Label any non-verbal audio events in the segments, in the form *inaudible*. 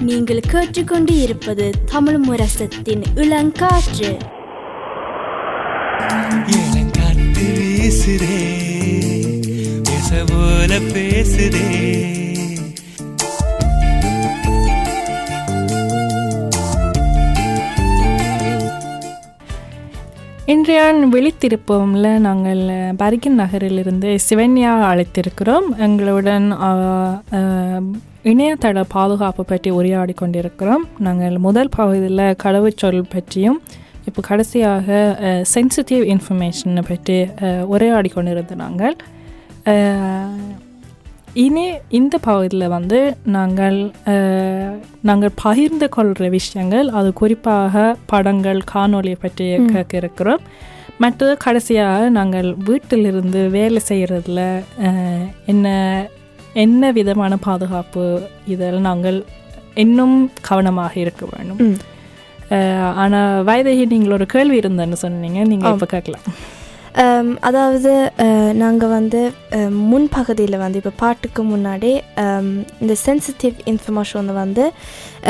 நீங்கள் கேட்டுக்கொண்டு இருப்பது தமிழ் முரசத்தின் இளங்காற்று. இளங்காத்து வீசுதே பேசுதே. இன்றைய விழித்திருப்போம்ல நாங்கள் பரிகின் நகரிலிருந்து சிவன்யா அழைத்திருக்கிறோம். எங்களுடன் இணையதள பாதுகாப்பு பற்றி உரையாடி கொண்டிருக்கிறோம். நாங்கள் முதல் பகுதியில் கடவுச்சொல் பற்றியும் இப்போ கடைசியாக சென்சிட்டிவ் இன்ஃபர்மேஷனை பற்றி உரையாடி கொண்டிருந்த நாங்கள். இனி இந்த பகுதியில் வந்து நாங்கள் நாங்கள் பகிர்ந்து கொள்கிற விஷயங்கள் அது குறிப்பாக படங்கள் காணொளியை பற்றி கேட்க இருக்கிறோம். மற்றது கடைசியாக நாங்கள் வீட்டிலிருந்து வேலை செய்கிறதுல என்ன என்ன விதமான பாதுகாப்பு இதில் நாங்கள் இன்னும் கவனமாக இருக்க வேண்டும். ஆனால் வயதகி நீங்கள் ஒரு கேள்வி இருந்தேன்னு சொன்னீங்க நீங்கள் இப்போ கேட்கலாம். Um, அதாவது uh, நாங்கள் வந்து uh, முன்பகுதியில் வந்து இப்போ பாட்டுக்கு முன்னாடி um, இந்த சென்சிட்டிவ் இன்ஃபர்மேஷன் வந்து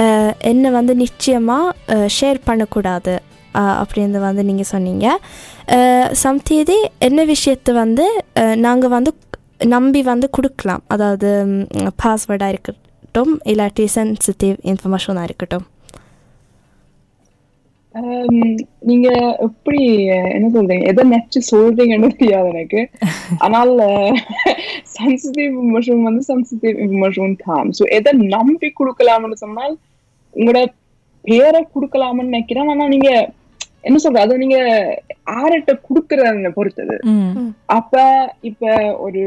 uh, என்ன வந்து நிச்சயமாக ஷேர் பண்ணக்கூடாது அப்படின்னு வந்து நீங்கள் சொன்னீங்க. சம்தேதி என்ன விஷயத்தை வந்து நாங்கள் வந்து நம்பி வந்து கொடுக்கலாம். அதாவது um, பாஸ்வேர்டாக இருக்கட்டும் இல்லாட்டி சென்சிட்டிவ் இன்ஃபர்மேஷனாக இருக்கட்டும். நீங்க எப்படி என்ன சொல்றீங்க? எதை நச்சு சொல்றீங்கன்னு தெரியாது எனக்கு. ஆனால் சென்சிட்டிவ் இன்ஃபர்மேஷன் வந்து சென்சிட்டிவ் இன்ஃபர்மேஷன் தான். ஸோ எதை நம்பி கொடுக்கலாம்னு சொன்னால் உங்களோட பேரை கொடுக்கலாம்னு நினைக்கிறேன். ஆனா நீங்க என்ன சொல்ற அது நீங்க யார்கிட்ட கொடுக்கறத பொறுத்தது. அப்ப இப்ப ஒரு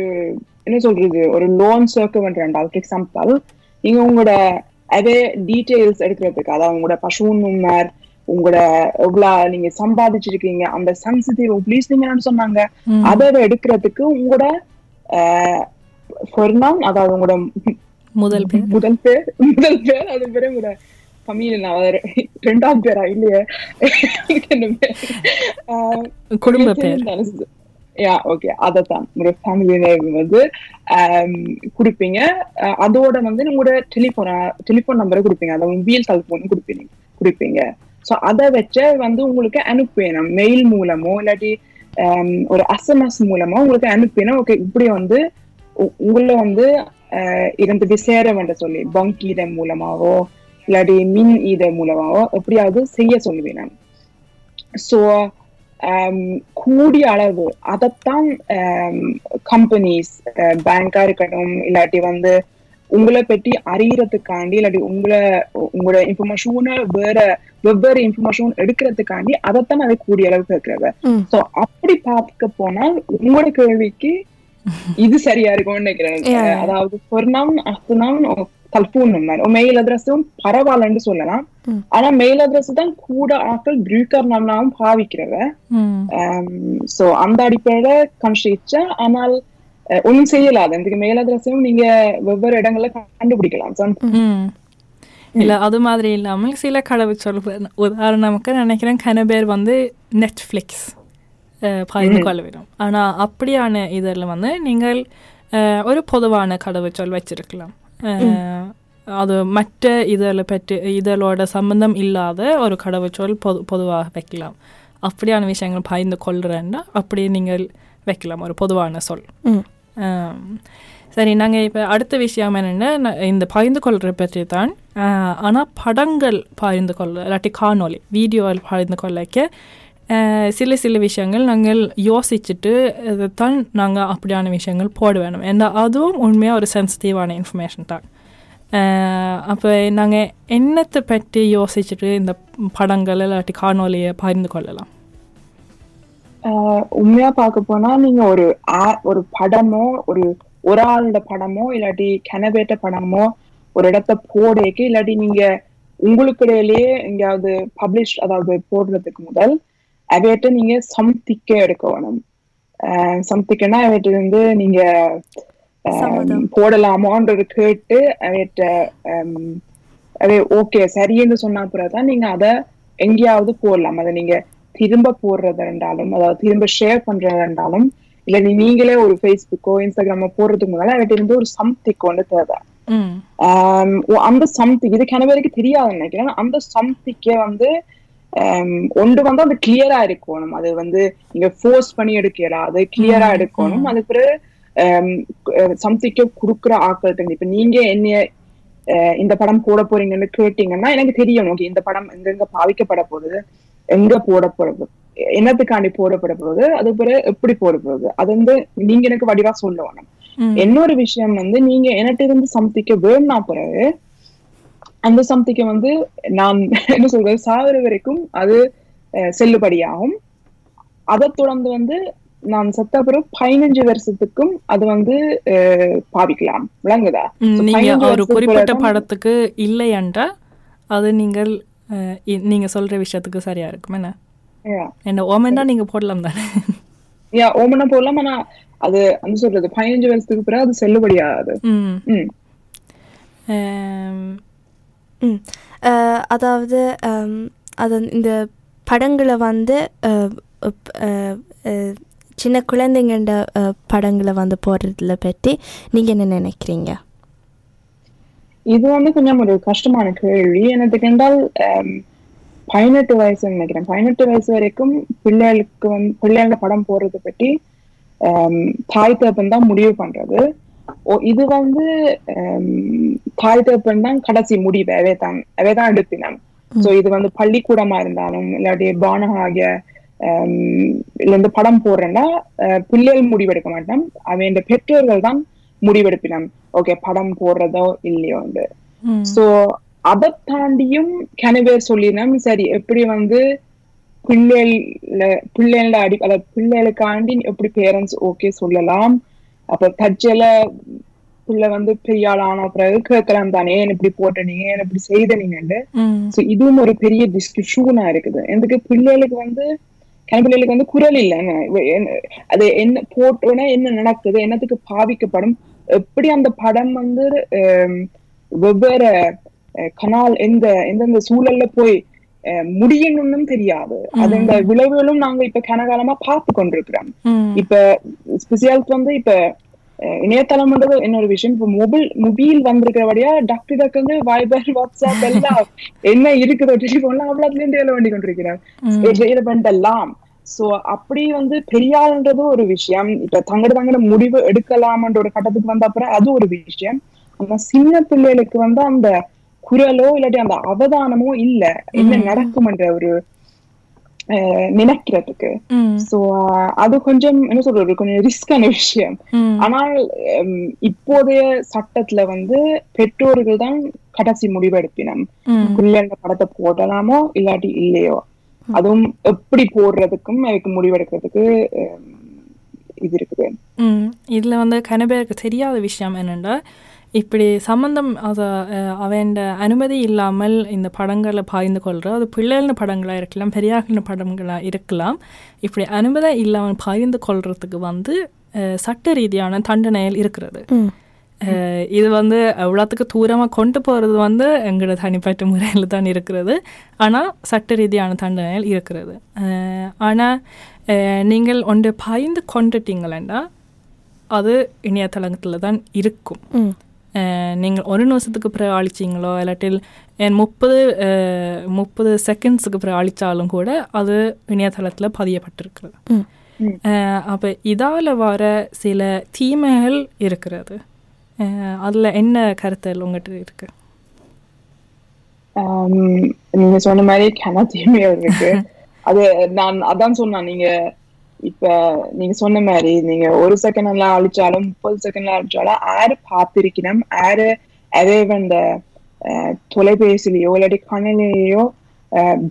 என்ன சொல்றது? ஒரு லோன் சேர்க்க வேண்டாம் ஃபார் எக்ஸாம்பிள் நீங்க உங்களோட அதே டீடைல்ஸ் எடுக்கிறதுக்கு அதாவது உங்களோட பசு நம்பர் உங்களோட எவ்வளவு நீங்க சம்பாதிச்சிருக்கீங்க அந்த சென்சிட்டிவ் ப்ளீஸ் நீங்க சொன்னாங்க. அதை எடுக்கிறதுக்கு உங்களோட ஃபொர்னான் அதாவது உங்களோட முதல் பேர். முதல் பேர் முதல் பேர் அது பேர் உங்களோட ரெண்டாம் பேரா இல்லையே? குடும்ப பேர். யா ஓகே அதத்தான். உங்களோட ஃபேமிலி நேம் வந்து கொடுப்பீங்க. அதோட வந்து உங்களோட டெலிஃபோன் டெலிஃபோன் நம்பரை கொடுப்பீங்க. அதாவது மொபைல் டெலிஃபோன் கொடுப்பீங்க கொடுப்பீங்க. ஸோ அதை வச்சு வந்து உங்களுக்கு அனுப்பினோம் மெயில் மூலமோ இல்லாட்டி um, ஒரு எஸ்எம்எஸ் மூலமோ உங்களுக்கு அனுப்பினோம் ஓகே இப்படி வந்து உ- உங்களை வந்து இருந்து சேர வேண்டாம் சொல்லி. பங்க் இதை மூலமாவோ இல்லாட்டி மின் ஈத மூலமாவோ எப்படியாவது செய்ய சொல்லுவேன் ஸோ um, கூடிய அளவு அதைத்தான் um, கம்பெனிஸ் பேங்கா இருக்கட்டும் இல்லாட்டி வந்து உங்களை பற்றி அறியறதுக்காண்டி இல்லாட்டி உங்களை உங்களோட இன்ஃபர்மேஷனை வேற வெவ்வேறு இன்ஃபர்மேஷன் எடுக்கிறதுக்காண்டி அதைத்தான் அதை கூடிய அளவு கேட்கிறவ ம். ஸோ அப்படி பார்க்க போனால் உங்களோட கேள்விக்கு இது சரியா இருக்கும்னு நினைக்கிறேன். அதாவது பொர்ணாம் அஸ்துனாம் தல்பூன் நம்பர் மெயில் அட்ரஸும் பரவாயில்லன்னு சொல்லலாம். ஆனா மெயில் அட்ரஸ் தான் கூட ஆட்கள் ப்ரூக்கர் நம்மளாவும் பாவிக்கிறவ. சோ அந்த அடிப்படையில கன்ஸ்டிச்சா ஆனால் ஒண்ணும் செய்யலாது. இதுக்கு மெயில் அட்ரஸையும் நீங்க வெவ்வேறு இடங்கள்ல கண்டுபிடிக்கலாம். இல்லை அது மாதிரி இல்லாமல் சில கடவுச்சொல் உதாரணமுக்கு நினைக்கிறேன் கன பேர் வந்து நெட்ஃப்ளிக்ஸ் பகிர்ந்து கொள்ள வேண்டும் ஆனால் அப்படியான இதில் வந்து நீங்கள் ஒரு பொதுவான கடவுச்சொல் வச்சிருக்கலாம். அது மற்ற இதில் பற்றி இதழோட சம்பந்தம் இல்லாத ஒரு கடவுச்சொல் பொது பொதுவாக வைக்கலாம். அப்படியான விஷயங்கள் பகிர்ந்து கொள்கிறேன்னா அப்படி நீங்கள் வைக்கலாம் ஒரு பொதுவான சொல். சரி நாங்கள் இப்போ அடுத்த விஷயம் என்னென்னா இந்த பகிர்ந்து கொள்கிற பற்றி தான் ஆனால் படங்கள் பகிர்ந்து கொள்ள இல்லாட்டி காணொலி வீடியோவில் பகிர்ந்து கொள்ளக்க சில சில விஷயங்கள் நாங்கள் யோசிச்சுட்டு தான் நாங்கள் அப்படியான விஷயங்கள் போட வேணும். ஏன்னா அதுவும் உண்மையாக ஒரு சென்சிட்டிவான இன்ஃபர்மேஷன் தான். அப்போ நாங்கள் என்னத்தை பற்றி யோசிச்சுட்டு இந்த படங்கள் இல்லாட்டி காணொலியை பகிர்ந்து கொள்ளலாம்? உண்மையா பார்க்க போனா நீங்க ஒரு ஒரு படமோ ஒரு ஒரு ஆளோட படமோ இல்லாட்டி கனவேட்ட படமோ ஒரு இடத்த போடேக்கு இல்லாட்டி நீங்க உங்களுக்கு இடையிலேயே எங்கேயாவது பப்ளிஷ் அதாவது போடுறதுக்கு முதல் அவையிட்ட நீங்க சம்திக்க எடுக்க வேணும் சம்திக்கன்னா அவையிட்ட இருந்து நீங்க. போடலாமான்றது கேட்டு அவையிட்ட அது ஓகே சரின்னு சொன்னா பிறகுதான் நீங்க அதை எங்கேயாவது போடலாம் அதை நீங்க திரும்ப போடுறது இருந்தாலும் அதாவது திரும்ப ஷேர் பண்றது இருந்தாலும் இல்ல நீ- நீங்களே ஒரு ஃபேஸ்புக்கோ இன்ஸ்டாகிராமோ போடுறதுக்கு முன்னால அவர்கிட்ட இருந்து ஒரு சம்திக் ஒன்று தேவை. அந்த சம்திங் இது கிண பேருக்கு தெரியாதுன்னு நினைக்கிறேன். அந்த சம்திங்க வந்து ஒன்று வந்து அது கிளியரா இருக்கணும். அது வந்து நீங்க ஃபோர்ஸ் பண்ணி எடுக்கலாம் அது கிளியரா எடுக்கணும் அது பிறகு சம்திங்க குடுக்குற ஆட்கள் இப்ப நீங்க என்னைய இந்த படம் போட போறீங்கன்னு கேட்டீங்கன்னா எனக்கு தெரியும். ஓகே இந்த படம் எங்கெங்க பாவிக்கப்பட போகுது? எங்க போட போறது என்னத்துக்காண்டி போடப்பட போகுது அது பிறகு எப்படி போட போகுது அது வந்து நீங்க எனக்கு வடிவா சொல்ல வேணும். இன்னொரு விஷயம் வந்து நீங்க என்கிட்ட இருந்து சம்திக்க வேணும்னா பிறகு அந்த சம்திக்க வந்து நான் என்ன சொல்றது சாகுற வரைக்கும் அது செல்லுபடியாகும். அதை தொடர்ந்து வந்து நான் செத்த பிறகு பதினஞ்சு வருஷத்துக்கும் அது வந்து பாவிக்கலாம். விளங்குதா? ம், So, நீங்க 15 ஒரு குறிப்பிட்ட படத்துக்கு இல்லை என்றால் அது நீங்கள் அஹ், இ- நீங்க சொல்ற விஷயத்துக்கு சரியா இருக்கும். என்ன? Yeah. என்ன ஓமெண்டா நீங்க போடலாம் தானே? Yeah, ஓமனா போடலாம். ஆனா அது அந்த சொல்றது பதினஞ்சு வருஷத்துக்கு பிறகு அது செல்லுபடியாகாது அதாவது அது இந்த படங்களை வந்து சின்ன குழந்தைங்கண்ட அஹ், படங்களை வந்து போடுறதுல பற்றி நீங்கள் என்ன நினைக்கிறீங்க? இது வந்து கொஞ்சம் ஒரு கஷ்டமான கேள்வி. எனக்கு கண்டால் ஆம், பதினெட்டு வயசு நினைக்கிறேன். பதினெட்டு வயசு வரைக்கும் பிள்ளைகளுக்கு வந்து பிள்ளைகள படம் போடுறதை பற்றி ஆம், தாய் தகப்பன் தான் முடிவு பண்றது. இது வந்து ஆம், தாய் தகப்பன் தான் கடைசி முடிவு. அவே தான் அவே தான் எடுப்பினம் சோ இது வந்து பள்ளிக்கூடமா இருந்தாலும் இல்லாட்டி பானகாக இல்ல இந்த படம் போடுறேன்னா பிள்ளைகள் முடிவெடுக்க மாட்டோம். அவன் பெற்றோர்கள் தான் முடிவெடுப்பினம். ஓகே படம் போடுறதோ இல்லையோ ம், சோ அதை தாண்டியும் கனவேர் சொல்லினோம் சரி எப்படி வந்து பிள்ளைகள பிள்ளைகள அடி அதாவது பிள்ளைகளுக்காண்டி எப்படி பேரண்ட்ஸ் ஓகே சொல்லலாம். அப்ப தற்செயல பிள்ளை வந்து பெரிய ஆள் ஆன பிறகு கேட்கலாம் தானே ஏன் இப்படி போட்ட நீங்க ஏன் இப்படி செய்த நீங்கன்னு. சோ இதுவும் ஒரு பெரிய டிஸ்கஷனா இருக்குது. எனக்கு பிள்ளைகளுக்கு வந்து கன பிள்ளைகளுக்கு வந்து குரல் இல்லைங்க அது என்ன போட்டோன்னா என்ன நடக்குது என்னத்துக்கு பாவிக்கப்படும் எப்படி அந்த படம் வந்து வெவ்வேறு கனால் எந்த எந்தெந்த சூழல்ல போய் முடியணும்னு தெரியாது. அது இந்த விளைவுகளும் நாங்க இப்ப கனகாலமா பார்த்து கொண்டிருக்கிறோம். இப்ப ஸ்பெஷல் வந்து இப்ப இணையதளம்ன்றது இன்னொரு விஷயம். இப்ப மொபைல் மொபைல் வந்திருக்கிறபடியா டக்கு டக்குன்னு வைபர் வாட்ஸ்அப் எல்லாம் *laughs* என்ன இருக்குதோ டெலிபோன்லாம் அவ்வளவுல இருந்து வேலை பண்ணி கொண்டிருக்கிறார் இதை பண்ணலாம் சோ அப்படி வந்து பெரியாள்ன்றது ஒரு விஷயம். இப்ப தங்கட தங்கட முடிவு எடுக்கலாம்ன்ற ஒரு கட்டத்துக்கு வந்த அப்புறம் அது ஒரு விஷயம். ஆனா சின்ன பிள்ளைகளுக்கு வந்து அந்த குரலோ இல்லாட்டி அந்த அவதானமோ இல்ல. என்ன நடக்கும்ன்ற ஒரு நினைக்கிறதுக்கு. சோ அது கொஞ்சம் என்ன சொல்றது கொஞ்சம் ரிஸ்கான விஷயம். ஆனால் இப்போதைய சட்டத்துல வந்து பெற்றோர்கள் தான் கடைசி முடிவெடுப்பினம். பிள்ளைங்க படத்தை போடலாமோ இல்லாட்டி இல்லையோ. அதுவும் எப்படி போடுறதுக்கும் அதுக்கு முடிவெடுக்கிறதுக்கு இது இருக்குது. இதில் வந்து கன பேருக்கு தெரியாத விஷயம் என்னென்னா இப்படி சம்பந்தம் அதை அவன் அனுமதி இல்லாமல் இந்த படங்களை பாய்ந்து கொள்கிற அது பிள்ளைகளின் படங்களாக இருக்கலாம் பெரியார்களின் படங்களாக இருக்கலாம் இப்படி அனுமதி இல்லாமல் பாய்ந்து கொள்றதுக்கு வந்து சட்ட ரீதியான தண்டனைகள் இருக்கிறது. இது வந்து எவ்வளோத்துக்கு தூரமாக கொண்டு போகிறது வந்து எங்களோட தனிப்பட்ட முறையில் தான் இருக்கிறது. ஆனால் சட்ட ரீதியான தண்டனைகள் இருக்கிறது. ஆனால் நீங்கள் ஒன்று பாய்ந்து கொண்டுட்டீங்களா அது இணையதளத்தில் தான் இருக்கும். நீங்கள் ஒரு நிமிஷத்துக்கு பிறகு அழிச்சிங்களோ இல்லாட்டில் என் முப்பது முப்பது செகண்ட்ஸுக்கு பிறகு அழிச்சாலும் கூட அது இணையதளத்தில் பதியப்பட்டிருக்கிறது. அப்போ இதால் வர சில தீமைகள் இருக்கிறது. அதில் என்ன கருத்தல் உங்கள்கிட்ட இருக்கு? ஆம், நீங்க சொன்ன மாதிரி கன தீமையா இருக்கு அது நான் அதான் சொன்னேன் நீங்க இப்ப நீங்க சொன்ன மாதிரி நீங்க ஒரு செகண்ட் எல்லாம் அழிச்சாலும் முப்பது செகண்ட்ல அழிச்சாலும் யாரு பார்த்திருக்கணும்? யாரு அதே அந்த தொலைபேசிலேயோ இல்லாட்டி கணினிலேயோ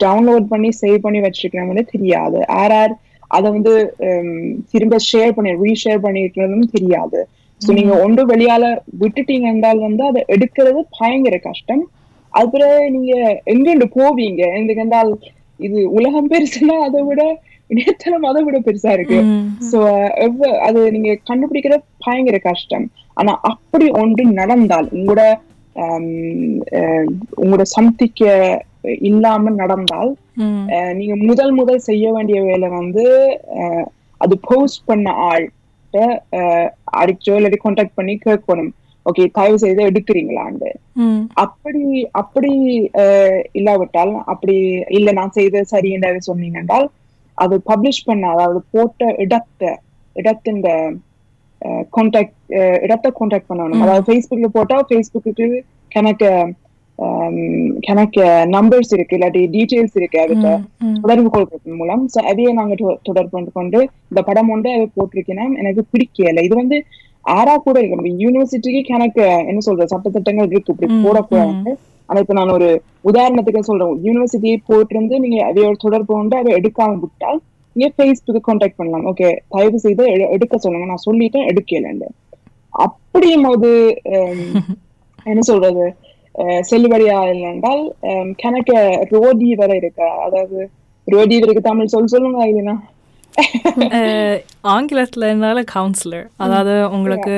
டவுன்லோட் பண்ணி சேவ் பண்ணி வச்சிருக்கிறவங்களே தெரியாது. யார் யார் அதை வந்து திரும்ப ஷேர் பண்ணி ரீஷேர் பண்ணிருக்கிறதும் தெரியாது. சோ நீங்க ஒன்று வெளியால விட்டுட்டீங்க என்றால் வந்து அதை எடுக்கிறது பயங்கர கஷ்டம். அது பிறகு நீங்க எங்கெண்டு போவீங்க? எந்த என்றால் இது உலகம் பெருசுனா அதை விட இணையதளம் அதை விட பெருசா இருக்கு. சோ அது நீங்க கண்டுபிடிக்கிற பயங்கர கஷ்டம். ஆனா அப்படி ஒன்று நடந்தால் உங்களோட உங்களோட சந்திக்க இல்லாம நடந்தால் நீங்க முதல் முதல் செய்ய வேண்டிய வேலை வந்து அது போஸ்ட் பண்ண ஆள்கிட்ட அடிச்சோ இல்லாட்டி கான்டாக்ட் பண்ணி கேட்கணும். ஓகே தயவு செய்து எடுக்கிறீங்களான்னு அப்படி அப்படி இல்லாவிட்டால் அப்படி இல்ல நான் செய்த சரி என்று சொன்னீங்க என்றால் அது பப்ளிஷ் பண்ண அதாவது போட்ட இடத்தை இடத்தின் கான்டாக்ட் இடத்தை கான்டாக்ட் பண்ணணும். அதாவது ஃபேஸ்புக்ல போட்டா ஃபேஸ்புக்கு கணக்கு கணக்கு நம்பர்ஸ் இருக்கு இல்லாட்டி டீடைல்ஸ் இருக்கு ம் தொடர்பு கொள்றது மூலம். So அதையே நாங்க தொடர்பு கொண்டு கொண்டு இந்த படம் ஒன்று அதை போட்டிருக்கேன் எனக்கு பிடிக்கல. இது வந்து ஆறா கூட இருக்கு. நம்ம யூனிவர்சிட்டிக்கு கணக்கு என்ன சொல்றது? சட்டத்திட்டங்கள் இருக்கு. இப்படி போடக்கூடாது. ஆனா இப்ப நான் ஒரு உதாரணத்துக்கு சொல்றேன். யூனிவர்சிட்டி போட்டிருந்து நீங்க அதையோட தொடர்பு கொண்டு அதை எடுக்காம விட்டால் நீங்க ஃபேஸ்புக்கு கான்டாக்ட் பண்ணலாம். ஓகே தயவு செய்து எடு- எடுக்க சொல்லுங்க. நான் சொல்லிட்டேன் எடுக்கலன்னு அப்படியும் போது *laughs* என்ன சொல்றது? செல்லுபடியா இல்லைன்றால் அஹ், கணக்கு ரோடி வரை இருக்கா? அதாவது ரோடி இருக்கு தமிழ் சொல் சொல்லுங்க இல்லைன்னா? ஆங்கிலத்துல இருந்தால கவுன்சிலர் அதாவது உங்களுக்கு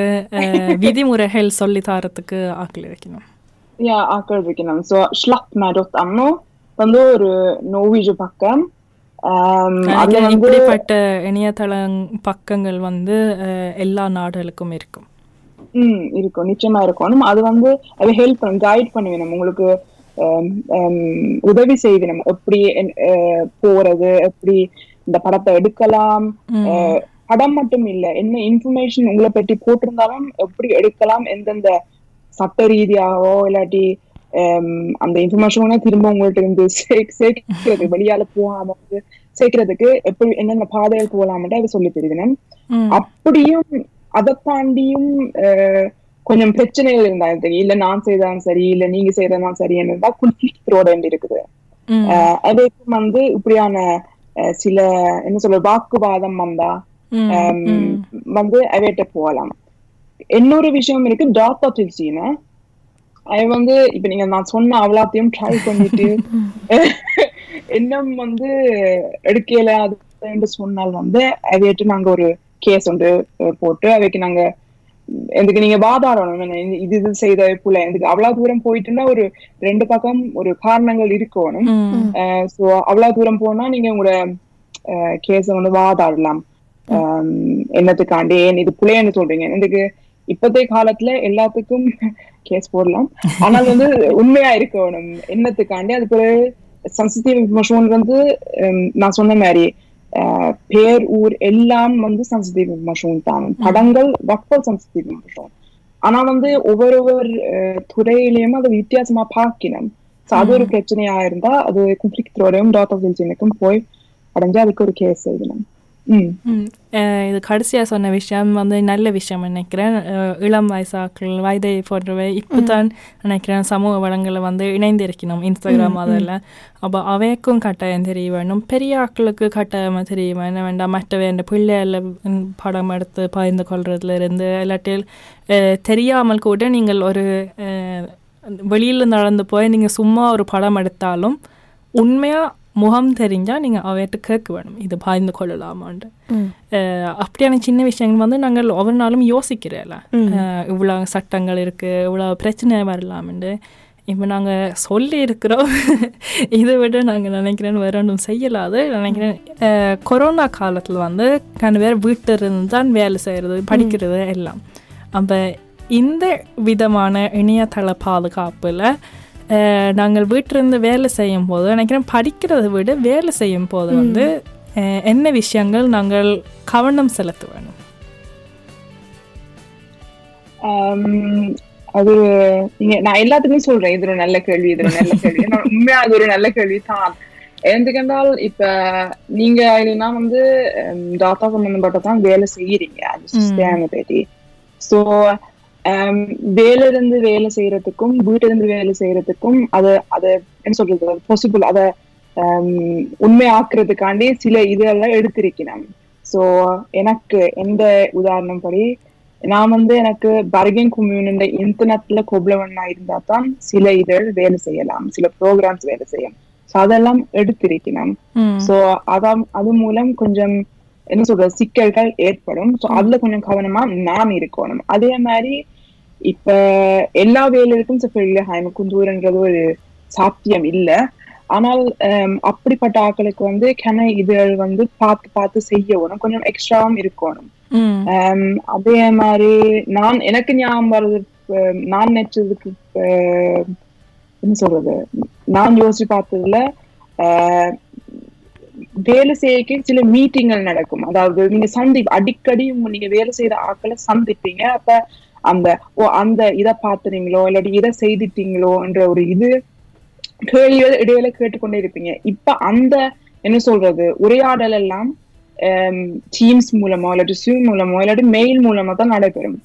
விதிமுறைகள் சொல்லி தரத்துக்கு ஆக்கள் இருக்கணும் யா ஆக்கள் வைக்கணும். ஸோ ஸ்லக்னா டாட் அம்மோ வந்து ஒரு நோவிஜு பக்கம். இப்படிப்பட்ட இணையதள பக்கங்கள் வந்து எல்லா நாடுகளுக்கும் இருக்கும். ம் இருக்கும். நிச்சயமா இருக்கணும் அது வந்து அது ஹெல்ப் பண்ணும் கைட் பண்ணுவேணும் உங்களுக்கு உதவி செய்வேணும் எப்படி போறது எப்படி இந்த படத்தை எடுக்கலாம். படம் மட்டும் இல்ல என்ன இன்ஃபர்மேஷன் உங்களை பற்றி போட்டிருந்தாலும் எப்படி எடுக்கலாம் எந்தெந்த சட்ட ரீதியாகவோ இல்லாட்டி அந்த இன்ஃபர்மேஷனை திரும்ப உங்கள்ட்ட இருந்து சேர்க்கிறது *laughs* வெளியால போகாம வந்து சேர்க்கறதுக்கு எப்படி என்னென்ன பாதைகள் போகலாம்ட்டு அதை சொல்லி ம். அப்படியும் அதை தாண்டியும் கொஞ்சம் பிரச்சனைகள் இருந்தாலும் சரி இல்ல நான் செய்தான் சரி இல்ல நீங்க செய்யறதான் சரி இருந்தா குல்ஃபிக் ரோட இருக்குது ம். அஹ், அதுக்கும் வந்து இப்படியான சில என்ன சொல்ற வாக்குவாதம் வந்தா. வந்து அவைட்ட போகலாம் இன்னொரு விஷயம் இருக்கு டாட்டா திருச்சின்னு அது வந்து இப்ப நீங்க நான் சொன்ன அவ்வளோத்தையும் ட்ரை பண்ணிட்டு *laughs* இன்னும் வந்து எடுக்கல அது சொன்னால் வந்து அவையிட்டு நாங்க ஒரு கேஸ் ஒன்று அஹ், போட்டு அவைக்கு நாங்க எதுக்கு நீங்க வாதாடணும் இது இது செய்த புல எதுக்கு அவ்வளவு தூரம் போயிட்டுன்னா ஒரு ரெண்டு பக்கம் ஒரு காரணங்கள் இருக்கணும். சோ அவ்வளவு தூரம் போனா நீங்க உங்களோட கேஸ வந்து வாதாடலாம். என்னத்துக்காண்டி ஏன் இது புள்ளைன்னு சொல்றீங்க. இதுக்கு இப்பத்தைய காலத்துல எல்லாத்துக்கும் கேஸ் போடலாம். ஆனால் வந்து உண்மையா இருக்கணும். என்னத்துக்காண்டி அது பிறகு சென்சிட்டிவ் இன்ஃபர்மேஷன் வந்து நான் சொன்ன மாதிரி பேர் ஊர் எல்லாம் வந்து சென்சிட்டிவ் இன்ஃபர்மேஷன் தான். படங்கள் வக்கல் சென்சிட்டிவ் இன்ஃபர்மேஷன் ஆனா வந்து ஒவ்வொரு ஒவ்வொரு துறையிலயும் அது வித்தியாசமா பார்க்கணும். So அது ஒரு பிரச்சனையா இருந்தா அது கும்ப்ளிக் ரோடையும் டாக்டர் வில்ஜினுக்கும் போய் அடைஞ்சு அதுக்கு ஒரு கேஸ் எழுதணும். இது கடைசியாக சொன்ன விஷயம் வந்து நல்ல விஷயம் நினைக்கிறேன். இளம் வயசாக்கள் வயதை போன்றவை இப்போ தான் நினைக்கிறேன். சமூக வளங்களை வந்து இணைந்திருக்கணும் இன்ஸ்டாகிராம் அதில். அப்போ அவைக்கும் கட்டாயம் தெரிய வேணும். பெரிய ஆட்களுக்கு கட்டாயமாக தெரிய வேணும். வேண்டாம் மற்ற வேண்ட பிள்ளைகள படம் எடுத்து பகிர்ந்து கொள்றதுல இருந்து இல்லாட்டில் தெரியாமல் கூட நீங்கள் ஒரு வெளியில் நடந்து போய் நீங்கள் சும்மா ஒரு படம் எடுத்தாலும் உண்மையாக முகம் தெரிஞ்சால் நீங்கள் அவையிட்ட கேட்க வேணும். இது பகிர்ந்து கொள்ளலாமான்ட்டு. அப்படியான சின்ன விஷயங்கள் வந்து நாங்கள் ஒவ்வொரு நாளும் யோசிக்கிறேன்ல அஹ் இவ்வளோ சட்டங்கள் இருக்குது இவ்வளோ பிரச்சனை வரலாம்னு இப்போ நாங்கள் சொல்லி இருக்கிறோம் *laughs* இதை விட நாங்கள் நினைக்கிறேன் வேற ஒன்றும் செய்யலாது நினைக்கிறேன் கொரோனா காலத்தில் வந்து கண பேர் வீட்டில் இருந்து தான் வேலை செய்கிறது படிக்கிறது எல்லாம். அப்போ இந்த விதமான இணையதள பாதுகாப்பில் நாங்கள் வீட்டிலிருந்து வேலை செய்யும் போது நினைக்கிறேன் படிக்கிறதை விட வேலை செய்யும் போது வந்து என்ன விஷயங்கள் நாங்கள் கவனம் செலுத்த வேணும் அது நீங்க நான் எல்லாத்துக்குமே சொல்றேன் இது ஒரு நல்ல கேள்வி இது ஒரு நல்ல கேள்வி. உண்மையா அது ஒரு நல்ல கேள்வி தான் எதுக்கென்றால் இப்ப நீங்க இல்லைன்னா வந்து டாட்டா சம்பந்தப்பட்டதான் வேலை செய்யறீங்க அது பேட்டி ஸோ வேலை இருந்து வேலை செய்யறதுக்கும் வீட்டுல இருந்து வேலை செய்யறதுக்கும் அது அது என்ன சொல்றது பாசிபிள் அதை உண்மையாக்குறதுக்காண்டி சில இதெல்லாம் எடுத்திருக்கிறேன். ஸோ எனக்கு எந்த உதாரணம் படி நான் வந்து எனக்கு பர்கிங் கம்யூனிண்ட இன்டர்நெட்ல கொப்ளவனா இருந்தா தான் சில இதழ் வேலை செய்யலாம் சில ப்ரோக்ராம்ஸ் வேலை செய்யும் ஸோ அதெல்லாம் எடுத்திருக்கிறேன். ஸோ அதான் அது மூலம் கொஞ்சம் என்ன சொல்றது சிக்கல்கள் ஏற்படும். ஸோ அதுல கொஞ்சம் கவனமா நான் இருக்கணும். அதே மாதிரி இப்ப எல்லா வேலைகளுக்கும் சில ஹைமக்கும் தூரன்றது ஒரு சாத்தியம் இல்லை. ஆனால் அப்படிப்பட்ட ஆட்களுக்கு வந்து கன இதழ் வந்து பார்த்து பார்த்து செய்யணும். கொஞ்சம் எக்ஸ்ட்ராவும் இருக்கணும். அதே மாதிரி நான் எனக்கு ஞாபகம் வர்றது அஹ், நான் நினைச்சதுக்கு என்ன சொல்றது? நான் யோசிச்சு பார்த்ததுல வேலை செய்யக்கு சில மீட்டிங்கள் நடக்கும். அதாவது நீங்க சந்தி அடிக்கடி நீங்க வேலை செய்யற ஆட்களை சந்திப்பீங்க. அப்ப அந்த ஓ அந்த இதை பார்த்துறீங்களோ இல்லாட்டி இதை செய்துட்டீங்களோ என்ற ஒரு இது கேள்விகள் இடையில கேட்டுக்கொண்டே இருப்பீங்க. இப்ப அந்த என்ன சொல்றது உரையாடல் எல்லாம் டீம்ஸ் மூலமோ இல்லாட்டி Zoom மூலமோ இல்லாட்டி மெயில் மூலமா தான் நடைபெறும்.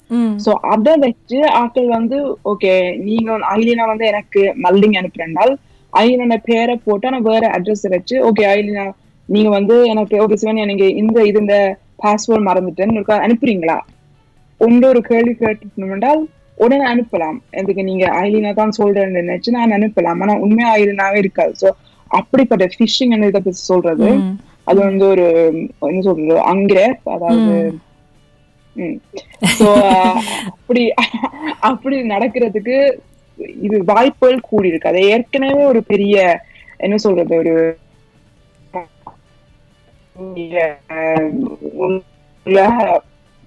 சோ அதை வச்சு ஆட்கள் வந்து ஓகே நீங்க ஐலினா வந்து எனக்கு மல்லிங் அனுப்புறேன்னால் ஐலினா பேரை போட்டு நான் வேற அட்ரஸ் வச்சு ஓகே ஐலினா நீங்க வந்து எனக்கு ஓகே சிவன் எனக்கு இந்த இது இந்த பாஸ்வேர்ட் மறந்துட்டேன்னு அனுப்புறீங்களா? ஒன்று ஒரு கேள்வி கேட்டுக்கணும் என்றால் உடனே அனுப்பலாம். எதுக்கு நீங்க ஐலினா தான் சொல்றேன்னு நினைச்சு நான் அனுப்பலாம். ஆனா உண்மையா ஐலினாவே இருக்காது. சோ அப்படிப்பட்ட ஃபிஷிங் இதை பத்தி சொல்றது. அது வந்து ஒரு என்ன சொல்றது அங்கிரே அதாவது அப்படி அப்படி நடக்கிறதுக்கு இது வாய்ப்புகள் கூடி இருக்கு. அது ஏற்கனவே ஒரு பெரிய என்ன சொல்றது ஒரு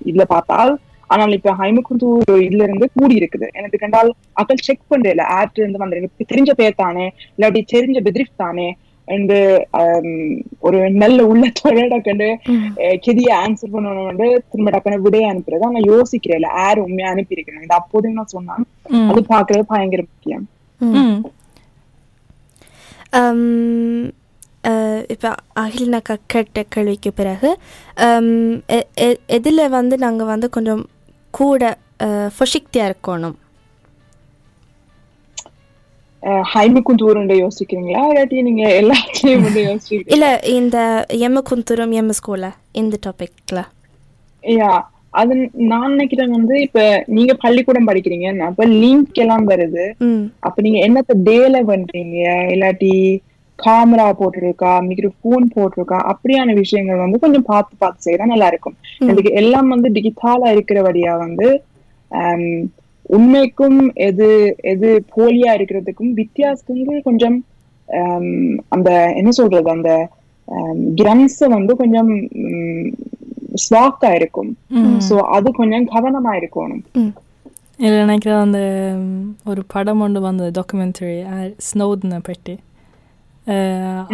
இதுல பார்த்தால் ஆனால் இப்ப ஹைமகுந்து இதுல இருந்து கூடி இருக்குது. எனக்கு கண்டால் அக்கள் செக் பண்றேல ஆட் இருந்து வந்து தெரிஞ்ச பேர் தானே இல்லாட்டி தெரிஞ்ச பெத்ரிஃப் தானே என்று ஒரு நல்ல உள்ளத்தோட கண்டு அஹ், கெதிய ஆன்சர் பண்ணணும் வந்து திரும்ப டக்குனு விடைய அனுப்புறது. ஆனா யோசிக்கிறேன் யார் உண்மையா அனுப்பியிருக்கிறேன். இது அப்போதையும் நான் சொன்னான். அது பாக்குறது பயங்கர முக்கியம். இப்போ அகில்னாக்கா கேட்ட கேள்விக்கு பிறகு எதில் வந்து நாங்கள் வந்து கொஞ்சம் கூட ஃபொஷிக்தியாக இருக்கணும். ஹைமகுந்து ஊருண்ட யோசிக்கிறீங்களா? இல்லாட்டி நீங்க எல்லாத்தையும் யோசிக்கிறீங்க இல்லை இந்த எம்ம குந்துரம் எம்ம ஸ்கூலில் இந்த டாப்பிக்கில் யா அது நான் நினைக்கிறேன் வந்து இப்ப நீங்க பள்ளிக்கூடம் படிக்கிறீங்க அப்ப லிங்க் எல்லாம் வருது. அப்ப நீங்க என்னத்த டேல பண்றீங்க? இல்லாட்டி கேமரா போட்டிருக்கா மிக்ரோஃபோன் போட்டிருக்கா அப்படியான விஷயங்கள் வந்து கொஞ்சம் பார்த்து பார்த்து செய்யறா நல்லா இருக்கும் இதுக்கு எல்லாம் வந்து டிஜிட்டலா இருக்கிறபடியா வந்து ஆம், உண்மைக்கும் எது எது போலியா இருக்கிறதுக்கும் வித்தியாசம் வந்து கொஞ்சம் அந்த என்ன சொல்றது அந்த கிரன்ஸ் வந்து கொஞ்சம் ஸ்வாக்கா இருக்கும். சோ அது கொஞ்சம் கவனமா இருக்கணும். இல்லை நினைக்கிறேன் அந்த ஒரு படம் ஒன்று வந்தது டாக்குமெண்ட்ரி ஸ்னோதனை பற்றி.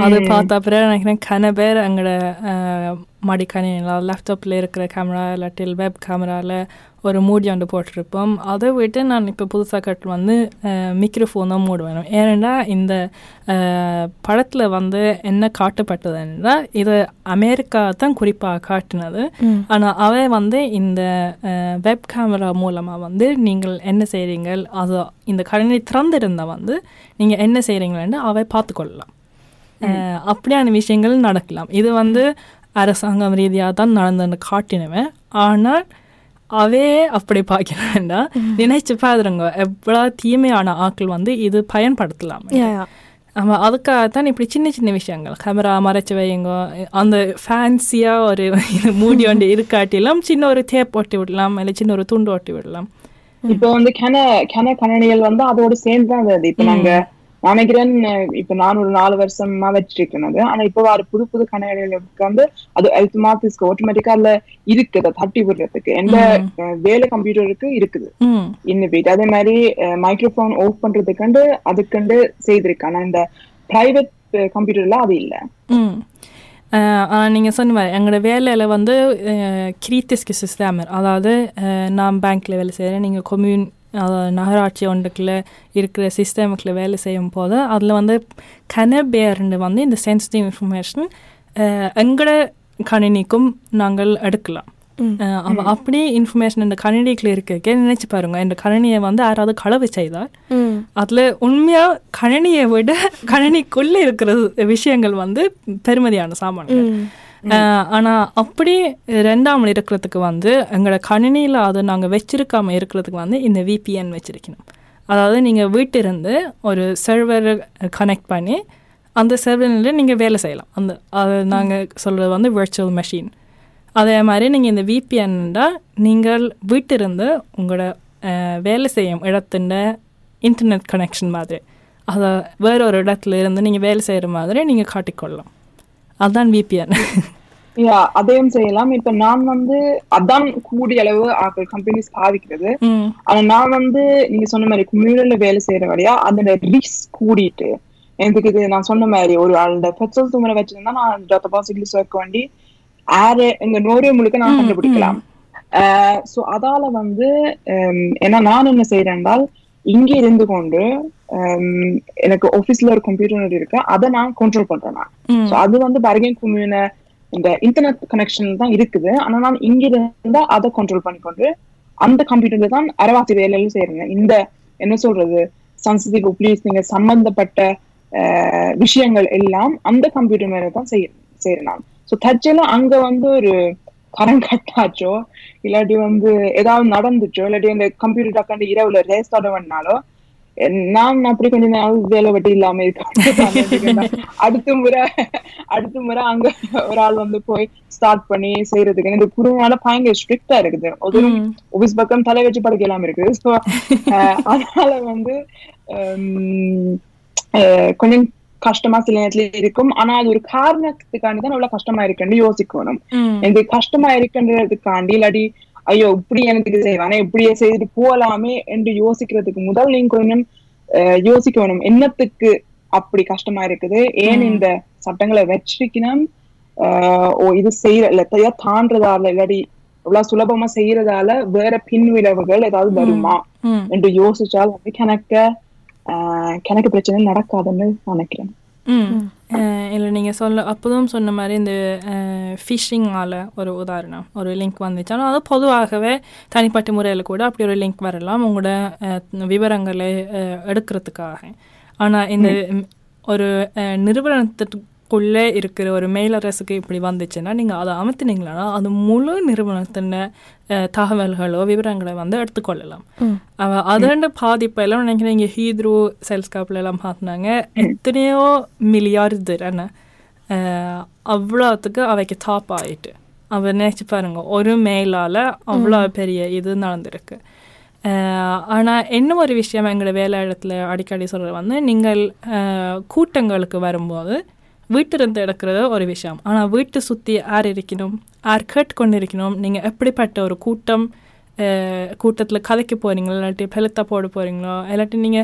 அது பார்த்த அப்புறம் நினைக்கிறேன் கன பேர் எங்களோட மடிக்கணினியில் லேப்டாப்பில் இருக்கிற கேமரா இல்லாட்டி வெப் கேமராவில் ஒரு மூடி ஒன்று போட்டிருப்போம். அதை விட்டு நான் இப்போ புதுசாக கட்டு வந்து மிக்ரோஃபோன் தான் மூடுவேன். ஏனெண்டா இந்த படத்தில் வந்து என்ன காட்டப்பட்டதுன்னா இது அமெரிக்கா தான் குறிப்பாக காட்டினது. ஆனால் அவை வந்து இந்த வெப் கேமரா மூலமாக வந்து நீங்கள் என்ன செய்கிறீங்கள் அது இந்த கணினி திறந்திருந்தால் வந்து நீங்கள் என்ன செய்கிறீங்களேன்னு அவை பார்த்துக்கொள்ளலாம் அப்படியான விஷயங்கள் நடக்கலாம். இது வந்து அரசாங்கம் ரீதியாக தான் நடந்தன்னு காட்டினவன் ஆனால் அவே அப்படி பார்க்க வேண்டாம் நினைச்சு பாருங்க. எவ்வளோ தீமையான ஆட்கள் வந்து இது பயன்படுத்தலாம். ஆமாம் அதுக்காகத்தான் இப்படி சின்ன சின்ன விஷயங்கள். கேமரா மறைச்சு வைங்க அந்த ஃபேன்சியாக ஒரு மூடி *laughs* ஒன்று இருக்காட்டிலும் சின்ன ஒரு டேப் ஒட்டி விடலாம் இல்லை சின்ன ஒரு துண்டு ஒட்டி விடலாம். இப்ப வந்து கன கன கணனிகள் வந்து அதோட சேர்ந்து தான் வருது. இப்ப நாங்க நான் நினைக்கிறேன் இப்ப நான் ஒரு நாலு வருஷமா வச்சிருக்கேன் அது. ஆனா இப்ப வர புது புது கணனிகளுக்கு வந்து அது automatic ஆட்டோமேட்டிக்கா அதுல இருக்குது தட்டி விடுறதுக்கு. எந்த வேலை கம்ப்யூட்டருக்கு இருக்குது. ம் இன்னபிட் அதே மாதிரி மைக்ரோஃபோன் ஆஃப் பண்றதுக்கண்டு அதுக்கண்டு செய்திருக்கு ஆனா இந்த பிரைவேட் கம்ப்யூட்டர்ல அது இல்ல. ம் நீங்கள் சொன்ன மாதிரி எங்களோட வேலையில் வந்து கிரீத்திஸ்க்கு சிஸ்டமர் அதாவது நான் பேங்க்கில் வேலை செய்கிறேன் நீங்கள் கொம்யூன் நகராட்சி ஒன்றுக்குள்ள இருக்கிற சிஸ்டமுக்குள்ள வேலை செய்யும் போது அதில் வந்து கன பேர்னு வந்து இந்த சென்சிட்டிவ் இன்ஃபர்மேஷன் எங்களோட கணினிக்கும் நாங்கள் எடுக்கலாம். அப்ப அப்படி இன்ஃபர்மேஷன் இந்த கணினிக்குள்ள இருக்க நினைச்சு பாருங்க. இந்த கணினியை வந்து யாராவது களவு செய்தால் அதுல உண்மையா கணினியை விட கணினிக்குள்ள இருக்கிற விஷயங்கள் வந்து பெருமதியான சாமான்கள். ஆனால் அப்படி ரெண்டாமல் இருக்கிறதுக்கு வந்து எங்களோட கணினியில் அதை நாங்கள் வச்சிருக்காமல் இருக்கிறதுக்கு வந்து இந்த விபிஎன் வச்சிருக்கணும். அதாவது நீங்கள் வீட்டிலிருந்து ஒரு சர்வர் கனெக்ட் பண்ணி அந்த சர்வரில் நீங்கள் வேலை செய்யலாம். அந்த அது நாங்கள் சொல்கிறது வந்து விர்ச்சுவல் மெஷின் அதே மாதிரி நீங்கள் இந்த விபிஎன்டா நீங்கள் வீட்டிலிருந்து உங்களோட வேலை செய்யும் இடத்துட இன்டர்நெட் கனெக்ஷன் மாதிரி. அதை வேற ஒரு இடத்துல இருந்து நீங்கள் வேலை செய்கிற மாதிரி நீங்கள் காட்டிக்கொள்ளலாம். அதுதான் விபிஎன் யா அதையும் செய்யலாம். இப்ப நான் வந்து அதான் கூடிய அளவு ஆக்கள் கம்பெனிஸ் பாவிக்கிறது ம். ஆனா நான் வந்து நீங்க சொன்ன மாதிரி குமிழில வேலை செய்யற வழியா அதோட ரிஸ்க் கூடிட்டு எனக்கு இது நான் சொன்ன மாதிரி ஒரு அந்த பெட்ரோல் தூமரை வச்சிருந்தா நான் பாசிபிளி சேர்க்க வேண்டி ஏர் எங்க நோரே முழுக்க நான் கண்டுபிடிக்கலாம். சோ அதால வந்து ஏன்னா நான் என்ன செய்யறேன் என்றால் இங்க இருந்து கொண்டு எனக்கு ஆபீஸ்ல ஒரு கம்ப்யூட்டர் இருக்கு. அதை நான் கண்ட்ரோல் பண்றேன் நான். அது வந்து பர்கேன் குமியூன இந்த இன்டர்நெட் கனெக்ஷன் தான் இருக்குது. ஆனா நான் இங்க இருந்தா அதை கண்ட்ரோல் பண்ணிக்கொண்டு அந்த கம்ப்யூட்டர்ல தான் அரவாசி வேலையில செய்யறேன் இந்த என்ன சொல்றது சன்சிட்டிவ் ப்ளீஸ் நீங்க சம்பந்தப்பட்ட விஷயங்கள் எல்லாம் அந்த கம்ப்யூட்டர் மேல தான் செய்ய செய்யறேன் நான். ஸோ தற்செயலா அங்க வந்து ஒரு கரம் கட்டாச்சோ இல்லாட்டி வந்து ஏதாவது நடந்துச்சோ இல்லாட்டி அந்த கம்ப்யூட்டர் டக்காண்டு இரவுல ரேஸ்டார்ட் பண்ணாலோ நான் அப்படி கொஞ்ச நாள் வேலை வெட்டி இல்லாம இருக்கேன் *laughs* அடுத்த முறை அடுத்த முறை அங்க ஒரு ஆள் வந்து போய் ஸ்டார்ட் பண்ணி செய்யறதுக்கு இந்த குருனால பயங்கர ஸ்ட்ரிக்டா இருக்குது. ஒரு ஆபீஸ் பக்கம் தலை வச்சு படுக்க இல்லாம இருக்குது. ஸோ அதனால வந்து கொஞ்சம் கஷ்டமா சில நேரத்துல இருக்கும். ஆனா அது ஒரு காரணத்துக்காண்டி தான் அவ்வளவு கஷ்டமா இருக்குன்னு யோசிக்கணும். எனக்கு கஷ்டமா இருக்குன்றதுக்காண்டி இல்லாட்டி ஐயோ இப்படி எனக்கு செய்வானே இப்படியே செய்துட்டு போலாமே என்று யோசிக்கிறதுக்கு முதல் நீங்க கொஞ்சம் அஹ், யோசிக்கணும். என்னத்துக்கு அப்படி கஷ்டமா இருக்குது? ஏன் இந்த சட்டங்களை வச்சிருக்கணும்? ஓ இது செய்யற இல்லையா தாண்டதால இல்லாட்டி இவ்வளவு சுலபமா செய்யறதால வேற பின் விளைவுகள் ஏதாவது வருமா? என்று யோசிச்சால் வந்து கணக்க ஆஹ் கணக்கு பிரச்சனை நடக்காதுன்னு நினைக்கிறேன். இல்லை நீங்கள் சொல்ல அப்போதும் சொன்ன மாதிரி இந்த ஃபிஷிங்கால் ஒரு உதாரணம் ஒரு லிங்க் வந்துச்சு ஆனால் அது பொதுவாகவே தனிப்பட்ட முறையில் கூட அப்படி ஒரு லிங்க் வரலாம் உங்களோட விவரங்களை எடுக்கிறதுக்காக ஆனால் இந்த ஒரு அஹ், நிறுவனத்துக்குள்ளே இருக்கிற ஒரு மெயில் அரசுக்கு இப்படி வந்துச்சுன்னா நீங்கள் அதை அமர்த்தினீங்களா அது முழு நிறுவனத்தின் தகவல்களோ விவரங்களை வந்து எடுத்துக்கொள்ளலாம். அதோட பாதிப்பு எல்லாம் நினைக்கிறேன் இங்கே ஹீத்ரூ செல்ஸ்காப்ல எல்லாம் பார்த்தாங்க எத்தனையோ மில்லியார்டு என்ன அவ்வளோத்துக்கு அவைக்கு டாப் ஆயிட்டு. அவ நினைச்சு பாருங்க ஒரு மெயிலால அவ்வளோ பெரிய இது நடந்திருக்கு. அஹ், ஆனா என்ன ஒரு விஷயம் எங்களோட வேலை இடத்துல அடிக்கடி சொல்றது வந்து நீங்கள் கூட்டங்களுக்கு வரும்போது வீட்டிலிருந்து எடுக்கிறது ஒரு விஷயம். ஆனா வீட்டை சுத்தி யார் இருக்கணும் யார் கேட்டுக்கொண்டு இருக்கணும் நீங்க எப்படிப்பட்ட ஒரு கூட்டம் கூட்டத்துல கதைக்க போறீங்களா? இல்லாட்டி பெலுத்தா போட போறீங்களோ? இல்லாட்டி நீங்க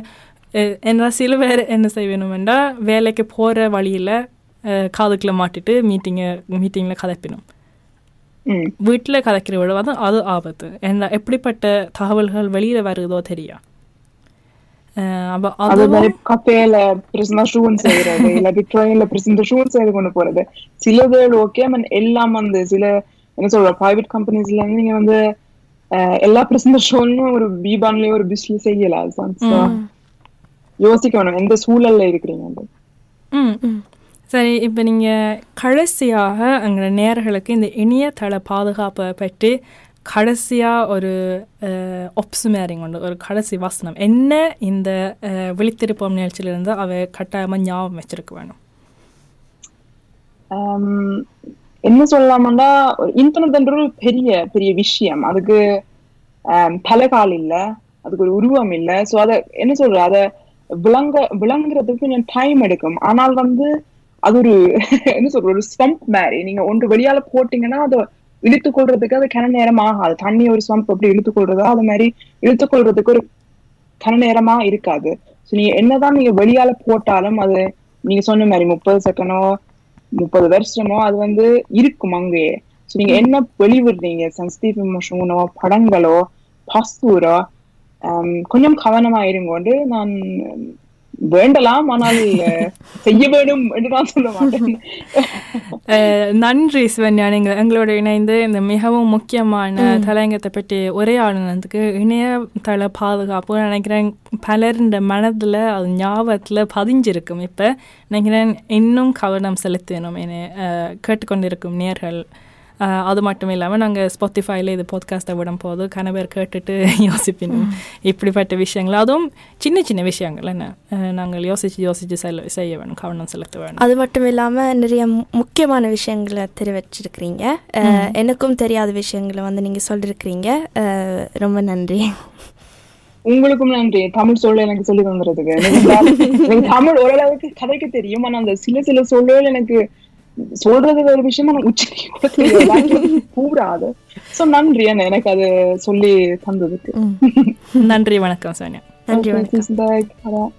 அஹ், என்ன சில பேர் என்ன செய்யணுமெண்டா வேலைக்கு போற வழியில காதுக்குள்ள மாட்டிட்டு மீட்டிங்கை மீட்டிங்ல கதைப்பினும். வீட்டில் கதைக்கிற விட வந்து அது ஆபத்து. என்ன எப்படிப்பட்ட தகவல்கள் வெளியில வருதோ தெரியும் அப்ப அது மாதிரி கஃபேல பிரசன்டேஷன் செய்யறது இல்லாட்டி ட்ரெயின்ல பிரசன்டேஷன் செய்து கொண்டு போறது சில பேர் ஓகே மன் எல்லாம் வந்து சில என்ன சொல்ற பிரைவேட் கம்பெனிஸ்ல இருந்து நீங்க வந்து எல்லா பிரசன்டேஷனும் ஒரு பீபான்லயே ஒரு பிஸ்ல செய்யலாம் So, யோசிக்கணும் எந்த சூழல்ல இருக்கிறீங்க சரி இப்போ நீங்கள் கடைசியாக எங்களோட நேயர்களுக்கு இந்த இணையதள பாதுகாப்பை பற்றி கடைசியாக ஒரு ஒப்சுமேரிங் உண்டு ஒரு கடைசி வசனம் என்ன இந்த அஹ், விழித்திருப்போம் நிகழ்ச்சியிலிருந்து அவ கட்டாயமாக ஞாபகம் வச்சிருக்க வேணும் என்ன சொல்லலாம்னா இன்டர்நெட்ன்ற ஒரு பெரிய பெரிய விஷயம் அதுக்கு தலைகால் இல்லை அதுக்கு ஒரு உருவம் இல்லை சோ அத என்ன சொல்ற அதை விளங்க விளங்குறதுக்கு கொஞ்சம் டைம் எடுக்கும் ஆனால் வந்து அது ஒரு என்ன சொல்ற ஒரு ஸ்டம்ப் மாதிரி நீங்க ஒன்று வெளியால போட்டீங்கன்னா அதை இழுத்து கொள்றதுக்கு அது கன நேரம் ஆகாது தண்ணி ஒரு ஸ்வம்ப் எப்படி இழுத்து கொள்றதோ அது மாதிரி இழுத்து கொள்றதுக்கு ஒரு கன நேரமா இருக்காது. ஸோ நீங்க என்னதான் நீங்க வெளியால போட்டாலும் அது நீங்க சொன்ன மாதிரி முப்பது செகண்டோ முப்பது வருஷமோ அது வந்து இருக்கும் அங்கேயே. ஸோ நீங்க என்ன வெளிவிடுறீங்க? சென்சிட்டிவ் இமோஷனோ படங்களோ பாஸ்தூரோ கொஞ்சம் கவனமா இருங்கொண்டு நான் வேண்டலாம் ஆனால் செய்ய வேண்டும் என்று நான் சொல்ல மாட்டேன். *laughs* நன்றி சிவன்யா. நீங்கள் எங்களோட இணைந்து இந்த மிகவும் முக்கியமான தலையங்கத்தை பற்றி உரையாடினதுக்கு இணையதள பாதுகாப்பு நினைக்கிறேன் பலர் இந்த மனதில் அது ஞாபகத்தில் பதிஞ்சிருக்கும். இப்போ நினைக்கிறேன் இன்னும் கவனம் செலுத்தணும் என கேட்டுக்கொண்டிருக்கும் நேர்கள். அது மட்டும் இல்லாமல் நாங்கள் ஸ்பாட்டிஃபைல இது பாட்காஸ்ட்டை விடும் போது கன பேர் கேட்டுட்டு *laughs* யோசிப்பினோம் இப்படிப்பட்ட விஷயங்கள். அதுவும் சின்ன சின்ன விஷயங்கள் என்ன? நாங்கள் யோசித்து யோசித்து செல்ல செய்ய வேணும் கவனம் செலுத்த வேணும். அது மட்டும் இல்லாமல் நிறைய முக்கியமான விஷயங்களை தெரிவிச்சிருக்கிறீங்க. எனக்கும் தெரியாத விஷயங்களை வந்து நீங்கள் சொல்லியிருக்கிறீங்க அஹ், ரொம்ப நன்றி. உங்களுக்கும் நன்றி. தமிழ் சொல்ல எனக்கு சொல்லி தந்துறதுக்கு. எனக்கு தமிழ் ஓரளவுக்கு கதைக்க தெரியும். ஆனா அந்த சில சில சொல்லுகள் எனக்கு சொல்றது ஒரு விஷயமா நான் உச்சரிக்க கூடாது சோ நன்றி என்ன எனக்கு அது சொல்லி தந்ததுக்கு. நன்றி வணக்கம் சோனியா. நன்றி வணக்கம்.